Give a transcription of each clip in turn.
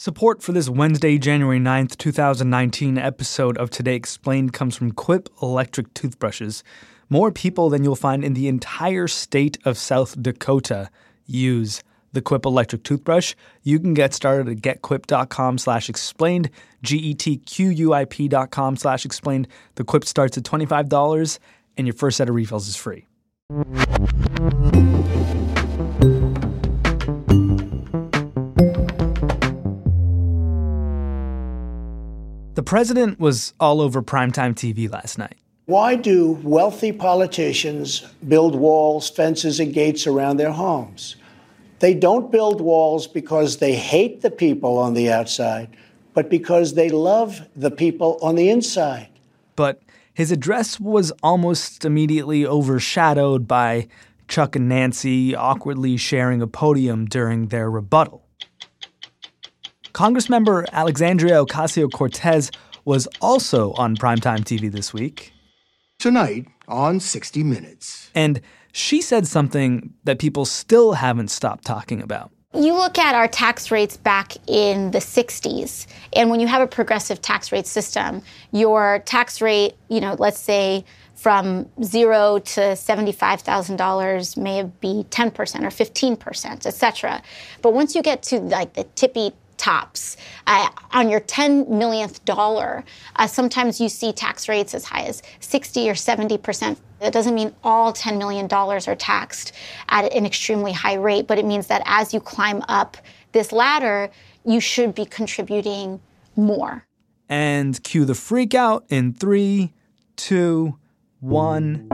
Support for this Wednesday, January 9th, 2019 episode of Today Explained comes from Quip electric toothbrushes. More people than you'll find in the entire state of South Dakota use the Quip electric toothbrush. You can get started at getquip.com slash explained, G-E-T-Q-U-I-P dot com slash explained. The Quip starts at $25 and your first set of refills is free. The president was all over primetime TV last night. Why do wealthy politicians build walls, fences, and gates around their homes? They don't build walls because they hate the people on the outside, but because they love the people on the inside. But his address was almost immediately overshadowed by Chuck and Nancy awkwardly sharing a podium during their rebuttal. Congressmember Alexandria Ocasio Cortez was also on primetime TV this week. Tonight on 60 Minutes. And she said something that people still haven't stopped talking about. You look at our tax rates back in the 60s, and when you have a progressive tax rate system, your tax rate, you know, let's say from zero to $75,000 may be 10% or 15%, et cetera. But once you get to like the tippy tops. Uh, on your 10 millionth dollar, uh, sometimes you see tax rates as high as 60 or 70 percent. That doesn't mean all $10 million are taxed at an extremely high rate, but it means that as you climb up this ladder, you should be contributing more. And cue the freak out in three, two, one.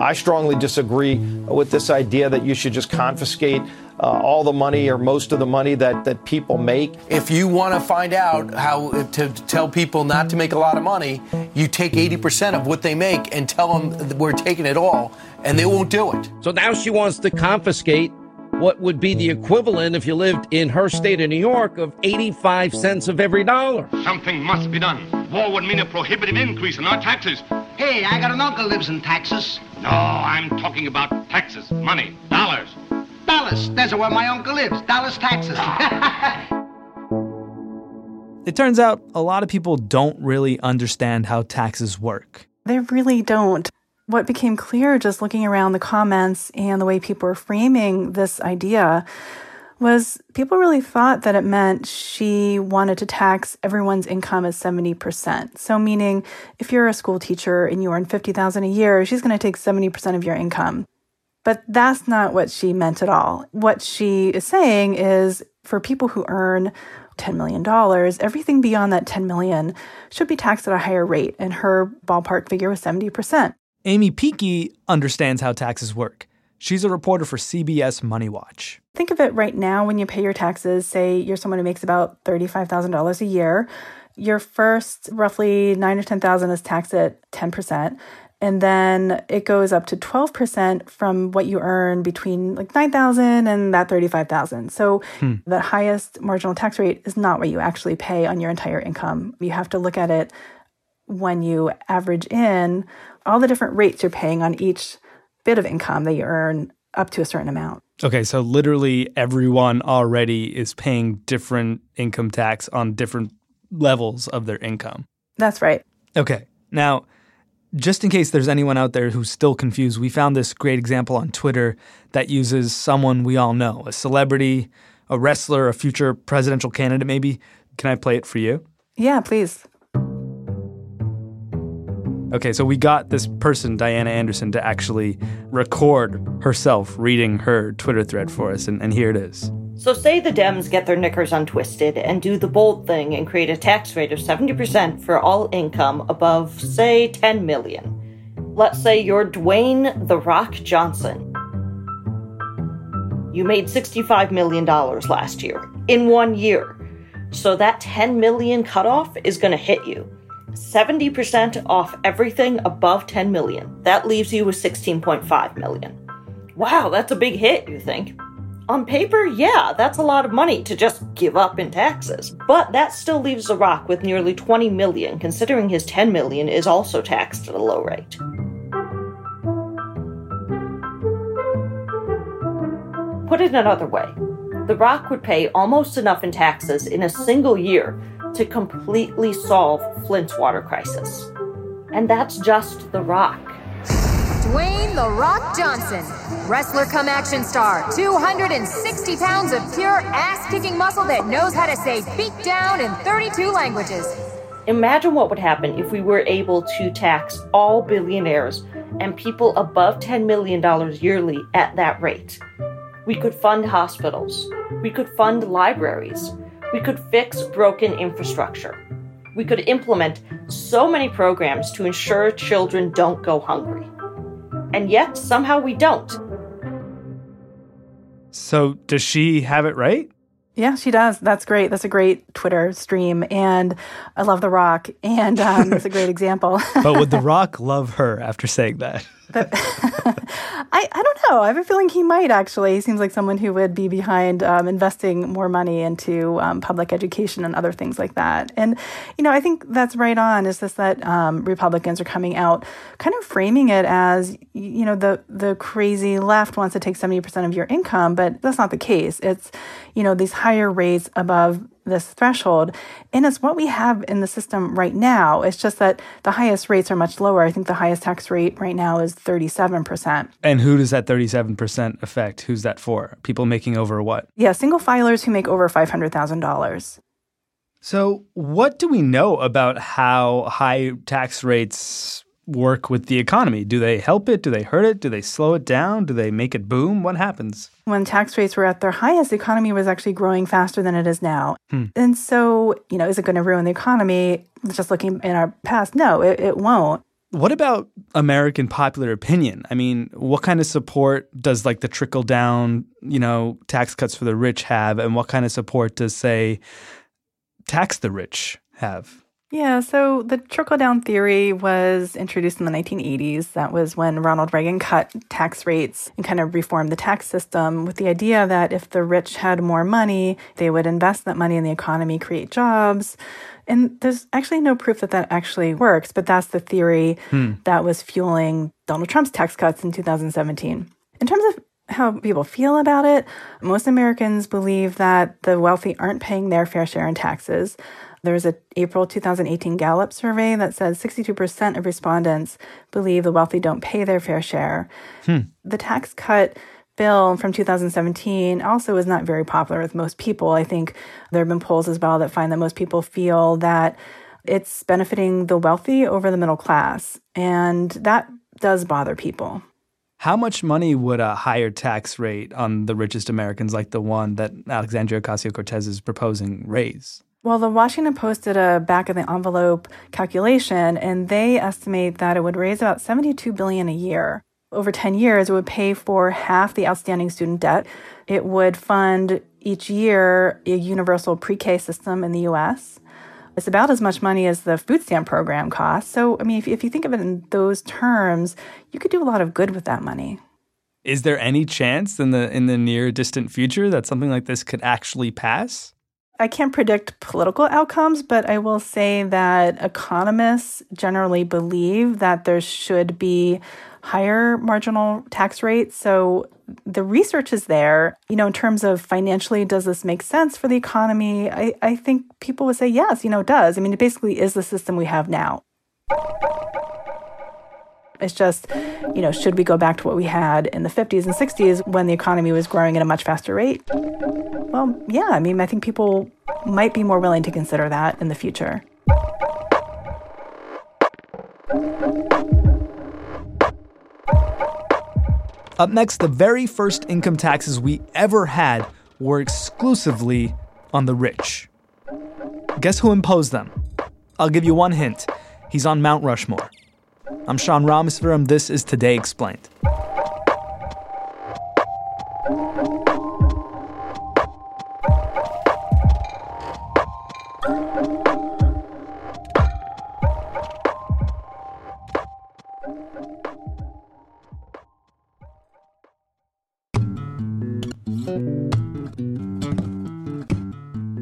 I strongly disagree with this idea that you should just confiscate uh, all the money or most of the money that, that people make. If you want to find out how to tell people not to make a lot of money, you take 80% of what they make and tell them we're taking it all, and they won't do it. So now she wants to confiscate what would be the equivalent if you lived in her state of New York of 85 cents of every dollar. Something must be done. War would mean a prohibitive increase in our taxes. Hey, I got an uncle lives in Texas. No, I'm talking about taxes, money, dollars. Dallas. That's where my uncle lives. Dallas, Texas. Ah. it turns out a lot of people don't really understand how taxes work. They really don't. What became clear just looking around the comments and the way people were framing this idea was people really thought that it meant she wanted to tax everyone's income as 70%. So meaning if you're a school teacher and you earn 50,000 a year, she's going to take 70% of your income. But that's not what she meant at all. What she is saying is for people who earn $10 million, everything beyond that 10 million should be taxed at a higher rate. And her ballpark figure was 70%. Aimee Picchi understands how taxes work. She's a reporter for CBS Money Watch. Think of it right now when you pay your taxes, say you're someone who makes about $35,000 a year. Your first roughly 9 or 10,000 is taxed at 10% and then it goes up to 12% from what you earn between like 9,000 and that 35,000. So hmm. the highest marginal tax rate is not what you actually pay on your entire income. You have to look at it when you average in all the different rates you're paying on each bit of income that you earn up to a certain amount. Okay, so literally everyone already is paying different income tax on different levels of their income. That's right. Okay. Now, just in case there's anyone out there who's still confused, we found this great example on Twitter that uses someone we all know, a celebrity, a wrestler, a future presidential candidate, maybe. Can I play it for you? Yeah, please. Okay, so we got this person, Diana Anderson, to actually record herself reading her Twitter thread for us, and, and here it is. So, say the Dems get their knickers untwisted and do the bold thing and create a tax rate of 70% for all income above, say, 10 million. Let's say you're Dwayne The Rock Johnson. You made $65 million last year in one year. So, that 10 million cutoff is going to hit you. 70% off everything above 10 million. That leaves you with 16.5 million. Wow, that's a big hit, you think? On paper, yeah, that's a lot of money to just give up in taxes. But that still leaves The Rock with nearly 20 million, considering his 10 million is also taxed at a low rate. Put it another way The Rock would pay almost enough in taxes in a single year to completely solve Flint's water crisis. And that's just The Rock. Dwayne The Rock Johnson, wrestler come action star, 260 pounds of pure ass kicking muscle that knows how to say beat down in 32 languages. Imagine what would happen if we were able to tax all billionaires and people above $10 million yearly at that rate. We could fund hospitals. We could fund libraries. We could fix broken infrastructure. We could implement so many programs to ensure children don't go hungry. And yet, somehow we don't. So, does she have it right? Yeah, she does. That's great. That's a great Twitter stream. And I love The Rock. And um, that's a great example. but would The Rock love her after saying that? But I, I don't know. I have a feeling he might actually. He seems like someone who would be behind um, investing more money into um, public education and other things like that. And, you know, I think that's right on is this that um, Republicans are coming out kind of framing it as, you know, the, the crazy left wants to take 70% of your income, but that's not the case. It's, you know, these higher rates above this threshold. And it's what we have in the system right now. It's just that the highest rates are much lower. I think the highest tax rate right now is 37%. And who does that 37% affect? Who's that for? People making over what? Yeah, single filers who make over $500,000. So, what do we know about how high tax rates work with the economy? Do they help it? Do they hurt it? Do they slow it down? Do they make it boom? What happens? When tax rates were at their highest, the economy was actually growing faster than it is now. Hmm. And so, you know, is it going to ruin the economy? Just looking in our past, no, it, it won't. What about American popular opinion? I mean, what kind of support does like the trickle down, you know, tax cuts for the rich have? And what kind of support does, say, tax the rich have? Yeah, so the trickle down theory was introduced in the 1980s. That was when Ronald Reagan cut tax rates and kind of reformed the tax system with the idea that if the rich had more money, they would invest that money in the economy, create jobs. And there's actually no proof that that actually works, but that's the theory hmm. that was fueling Donald Trump's tax cuts in 2017. In terms of how people feel about it, most Americans believe that the wealthy aren't paying their fair share in taxes. There was an April 2018 Gallup survey that says 62% of respondents believe the wealthy don't pay their fair share. Hmm. The tax cut bill from 2017 also is not very popular with most people. I think there have been polls as well that find that most people feel that it's benefiting the wealthy over the middle class. And that does bother people. How much money would a higher tax rate on the richest Americans, like the one that Alexandria Ocasio Cortez is proposing, raise? Well, the Washington Post did a back of the envelope calculation, and they estimate that it would raise about 72 billion a year. Over 10 years, it would pay for half the outstanding student debt. It would fund each year a universal pre-K system in the U.S. It's about as much money as the food stamp program costs. So, I mean, if, if you think of it in those terms, you could do a lot of good with that money. Is there any chance in the in the near distant future that something like this could actually pass? I can't predict political outcomes, but I will say that economists generally believe that there should be higher marginal tax rates. So the research is there. You know, in terms of financially, does this make sense for the economy? I, I think people would say yes, you know, it does. I mean, it basically is the system we have now. It's just, you know, should we go back to what we had in the 50s and 60s when the economy was growing at a much faster rate? Well, yeah, I mean, I think people might be more willing to consider that in the future. Up next, the very first income taxes we ever had were exclusively on the rich. Guess who imposed them? I'll give you one hint. He's on Mount Rushmore. I'm Sean Rameswaram. This is Today Explained.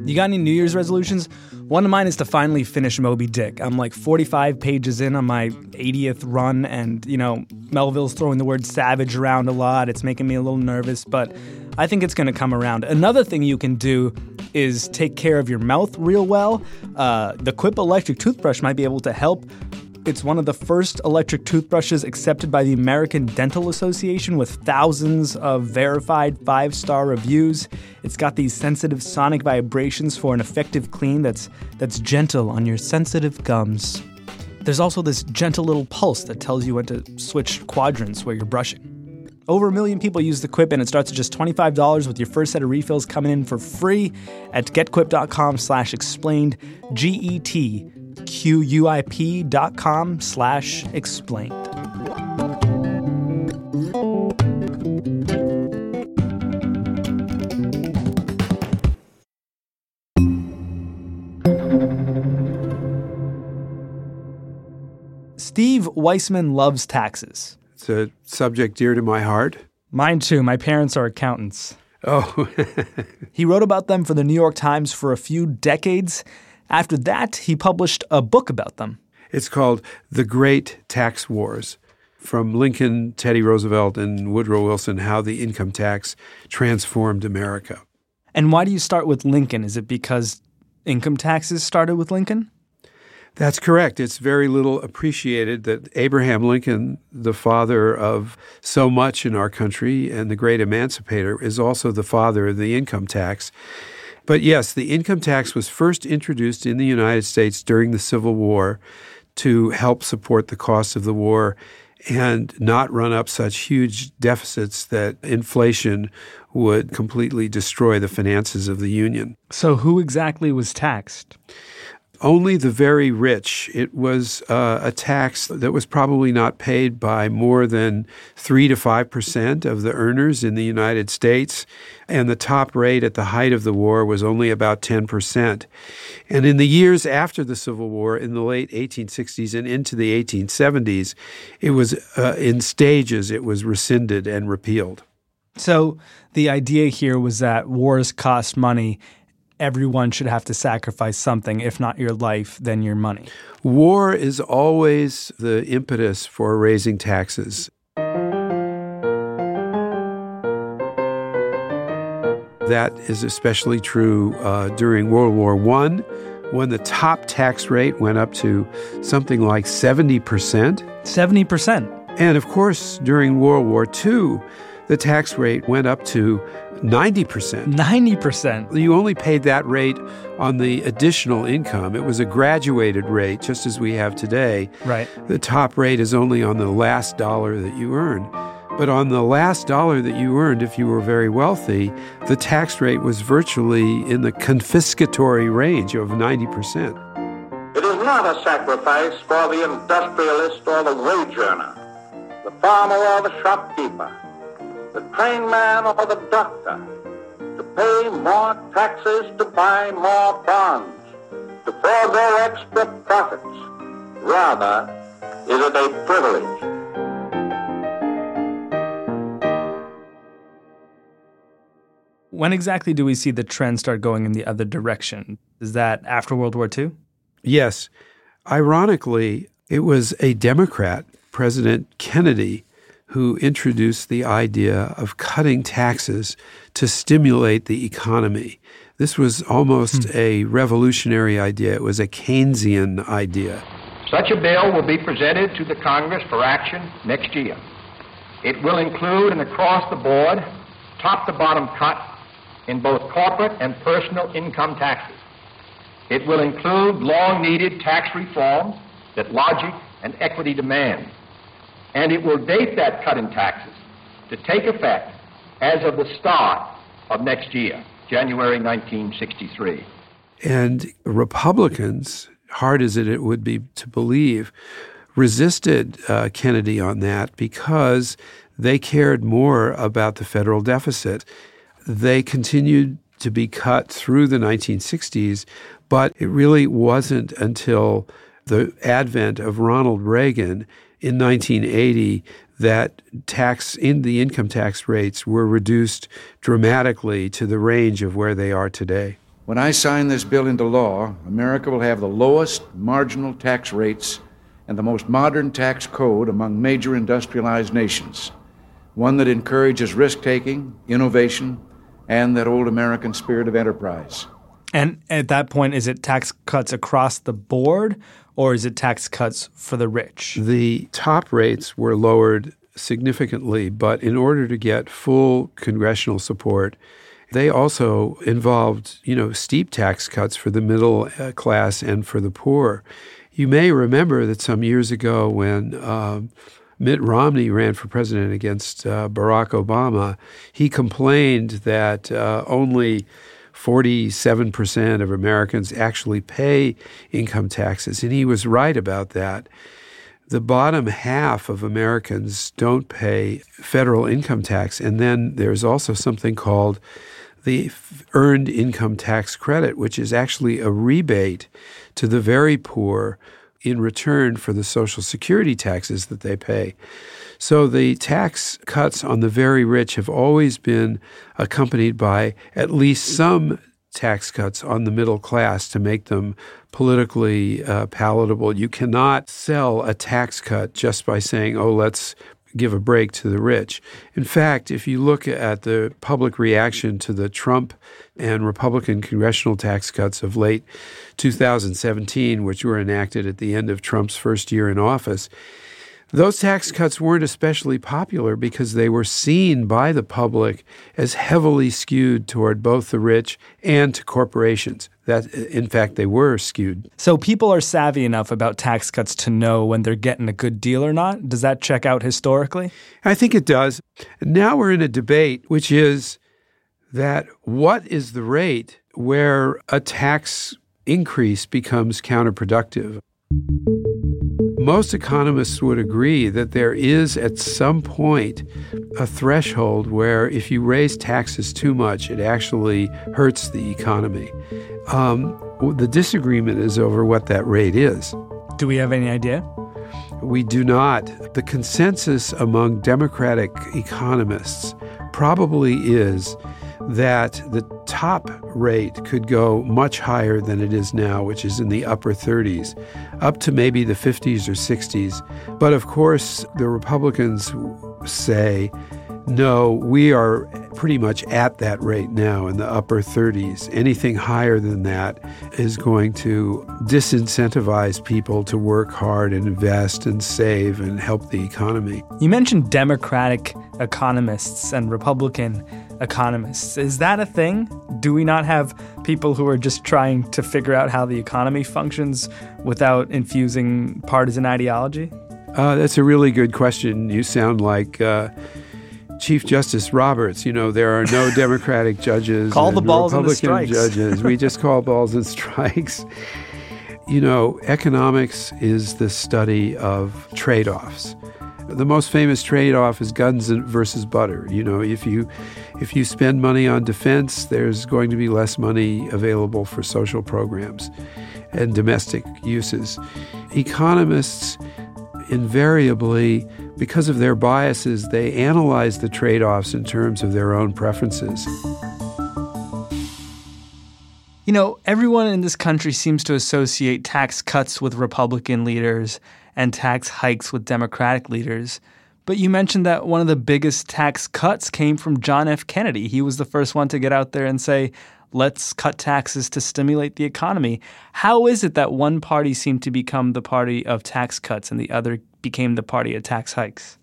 You got any New Year's resolutions? One of mine is to finally finish Moby Dick. I'm like 45 pages in on my 80th run, and you know, Melville's throwing the word savage around a lot. It's making me a little nervous, but I think it's going to come around. Another thing you can do is take care of your mouth real well. Uh, the Quip electric toothbrush might be able to help. It's one of the first electric toothbrushes accepted by the American Dental Association with thousands of verified five star reviews. It's got these sensitive sonic vibrations for an effective clean that's, that's gentle on your sensitive gums. There's also this gentle little pulse that tells you when to switch quadrants where you're brushing. Over a million people use the Quip, and it starts at just $25 with your first set of refills coming in for free at getquip.com slash explained, G-E-T-Q-U-I-P dot com slash explained. Steve Weisman loves taxes. It's a subject dear to my heart. Mine too. My parents are accountants. Oh. he wrote about them for the New York Times for a few decades. After that, he published a book about them. It's called The Great Tax Wars From Lincoln, Teddy Roosevelt, and Woodrow Wilson How the Income Tax Transformed America. And why do you start with Lincoln? Is it because income taxes started with Lincoln? That's correct. It's very little appreciated that Abraham Lincoln, the father of so much in our country and the great emancipator, is also the father of the income tax. But yes, the income tax was first introduced in the United States during the Civil War to help support the cost of the war and not run up such huge deficits that inflation would completely destroy the finances of the Union. So, who exactly was taxed? Only the very rich. It was uh, a tax that was probably not paid by more than 3 to 5% of the earners in the United States, and the top rate at the height of the war was only about 10%. And in the years after the Civil War, in the late 1860s and into the 1870s, it was uh, in stages, it was rescinded and repealed. So the idea here was that wars cost money everyone should have to sacrifice something, if not your life, then your money. War is always the impetus for raising taxes. That is especially true uh, during World War I, when the top tax rate went up to something like 70%. 70%. And of course, during World War II, the tax rate went up to 90%. 90%. You only paid that rate on the additional income. It was a graduated rate, just as we have today. Right. The top rate is only on the last dollar that you earn. But on the last dollar that you earned, if you were very wealthy, the tax rate was virtually in the confiscatory range of 90%. It is not a sacrifice for the industrialist or the wage earner, the farmer or the shopkeeper the train man or the doctor, to pay more taxes to buy more bonds, to forego extra profits. Rather, is it a privilege? When exactly do we see the trend start going in the other direction? Is that after World War II? Yes. Ironically, it was a Democrat, President Kennedy, who introduced the idea of cutting taxes to stimulate the economy. This was almost hmm. a revolutionary idea. It was a Keynesian idea. Such a bill will be presented to the Congress for action next year. It will include an across the board, top to bottom cut in both corporate and personal income taxes. It will include long needed tax reforms that logic and equity demand and it will date that cut in taxes to take effect as of the start of next year, January 1963. And Republicans, hard as it would be to believe, resisted uh, Kennedy on that because they cared more about the federal deficit. They continued to be cut through the 1960s, but it really wasn't until the advent of Ronald Reagan in 1980 that tax in the income tax rates were reduced dramatically to the range of where they are today. When I sign this bill into law, America will have the lowest marginal tax rates and the most modern tax code among major industrialized nations, one that encourages risk taking, innovation, and that old American spirit of enterprise. And at that point, is it tax cuts across the board or is it tax cuts for the rich? The top rates were lowered significantly, but in order to get full congressional support, they also involved, you know, steep tax cuts for the middle uh, class and for the poor. You may remember that some years ago when um, Mitt Romney ran for president against uh, Barack Obama, he complained that uh, only 47% of Americans actually pay income taxes. And he was right about that. The bottom half of Americans don't pay federal income tax. And then there's also something called the earned income tax credit, which is actually a rebate to the very poor in return for the Social Security taxes that they pay. So the tax cuts on the very rich have always been accompanied by at least some tax cuts on the middle class to make them politically uh, palatable. You cannot sell a tax cut just by saying, oh, let's give a break to the rich. In fact, if you look at the public reaction to the Trump and Republican congressional tax cuts of late 2017, which were enacted at the end of Trump's first year in office, those tax cuts weren't especially popular because they were seen by the public as heavily skewed toward both the rich and to corporations. That, in fact, they were skewed. So people are savvy enough about tax cuts to know when they're getting a good deal or not. Does that check out historically? I think it does. Now we're in a debate, which is that what is the rate where a tax increase becomes counterproductive? Most economists would agree that there is at some point a threshold where if you raise taxes too much, it actually hurts the economy. Um, the disagreement is over what that rate is. Do we have any idea? We do not. The consensus among Democratic economists probably is that the top rate could go much higher than it is now, which is in the upper 30s, up to maybe the 50s or 60s. But of course, the Republicans say, no, we are pretty much at that rate now in the upper 30s. Anything higher than that is going to disincentivize people to work hard and invest and save and help the economy. You mentioned Democratic economists and Republican economists. Is that a thing? Do we not have people who are just trying to figure out how the economy functions without infusing partisan ideology? Uh, that's a really good question. You sound like uh, Chief Justice Roberts. You know, there are no Democratic judges. call the balls Republican and the strikes. judges. We just call balls and strikes. You know, economics is the study of trade offs. The most famous trade-off is guns versus butter. You know, if you if you spend money on defense, there's going to be less money available for social programs and domestic uses. Economists invariably, because of their biases, they analyze the trade-offs in terms of their own preferences. You know, everyone in this country seems to associate tax cuts with Republican leaders and tax hikes with Democratic leaders. But you mentioned that one of the biggest tax cuts came from John F. Kennedy. He was the first one to get out there and say, let's cut taxes to stimulate the economy. How is it that one party seemed to become the party of tax cuts and the other became the party of tax hikes?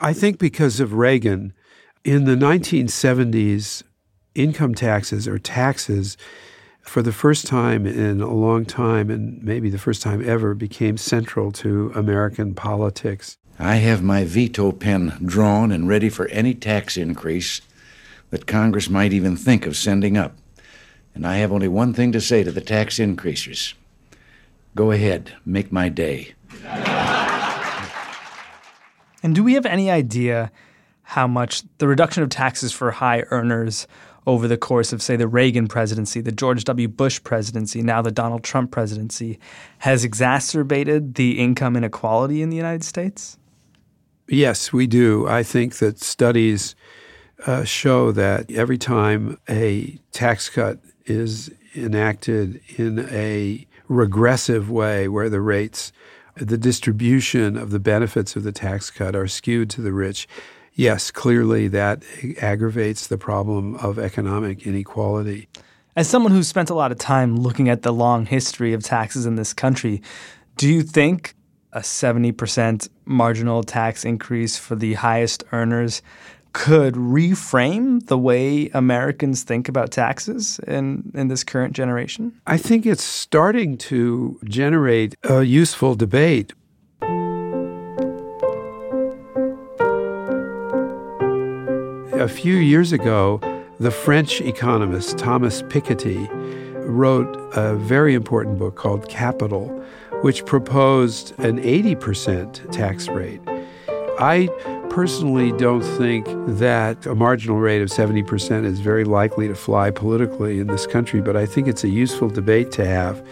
I think because of Reagan. In the 1970s, income taxes or taxes for the first time in a long time, and maybe the first time ever, became central to American politics. I have my veto pen drawn and ready for any tax increase that Congress might even think of sending up. And I have only one thing to say to the tax increasers go ahead, make my day. and do we have any idea how much the reduction of taxes for high earners over the course of, say, the Reagan presidency, the George W. Bush presidency, now the Donald Trump presidency, has exacerbated the income inequality in the United States? Yes, we do. I think that studies uh, show that every time a tax cut is enacted in a regressive way, where the rates, the distribution of the benefits of the tax cut are skewed to the rich, yes, clearly that aggravates the problem of economic inequality. As someone who's spent a lot of time looking at the long history of taxes in this country, do you think a 70% marginal tax increase for the highest earners could reframe the way Americans think about taxes in, in this current generation? I think it's starting to generate a useful debate. A few years ago, the French economist Thomas Piketty wrote a very important book called Capital, which proposed an 80% tax rate. I personally don't think that a marginal rate of 70% is very likely to fly politically in this country, but I think it's a useful debate to have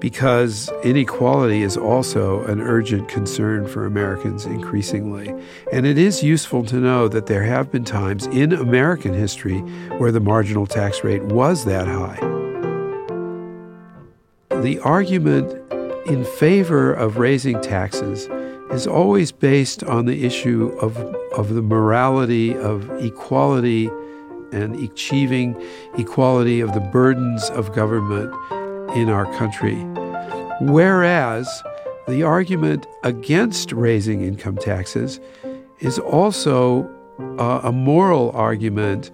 because inequality is also an urgent concern for Americans increasingly. And it is useful to know that there have been times in American history where the marginal tax rate was that high. The argument in favor of raising taxes is always based on the issue of, of the morality of equality and achieving equality of the burdens of government in our country. Whereas the argument against raising income taxes is also uh, a moral argument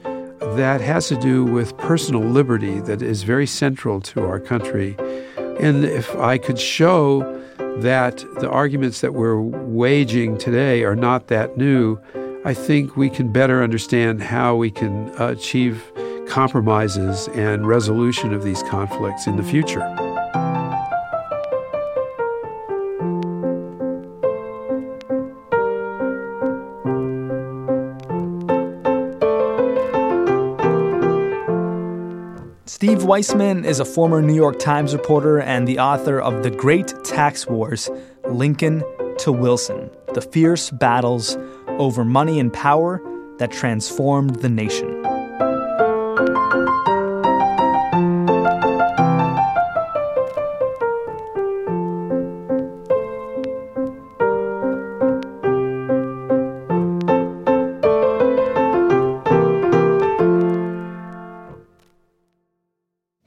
that has to do with personal liberty that is very central to our country. And if I could show that the arguments that we're waging today are not that new, I think we can better understand how we can achieve compromises and resolution of these conflicts in the future. Steve Weisman is a former New York Times reporter and the author of The Great Tax Wars Lincoln to Wilson The Fierce Battles Over Money and Power That Transformed the Nation.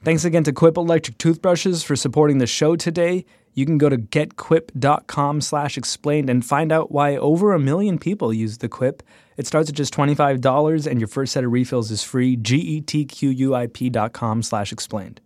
Thanks again to Quip Electric Toothbrushes for supporting the show today. You can go to getquip.com slash explained and find out why over a million people use the Quip. It starts at just $25 and your first set of refills is free. G-E-T-Q-U-I-P dot com slash explained.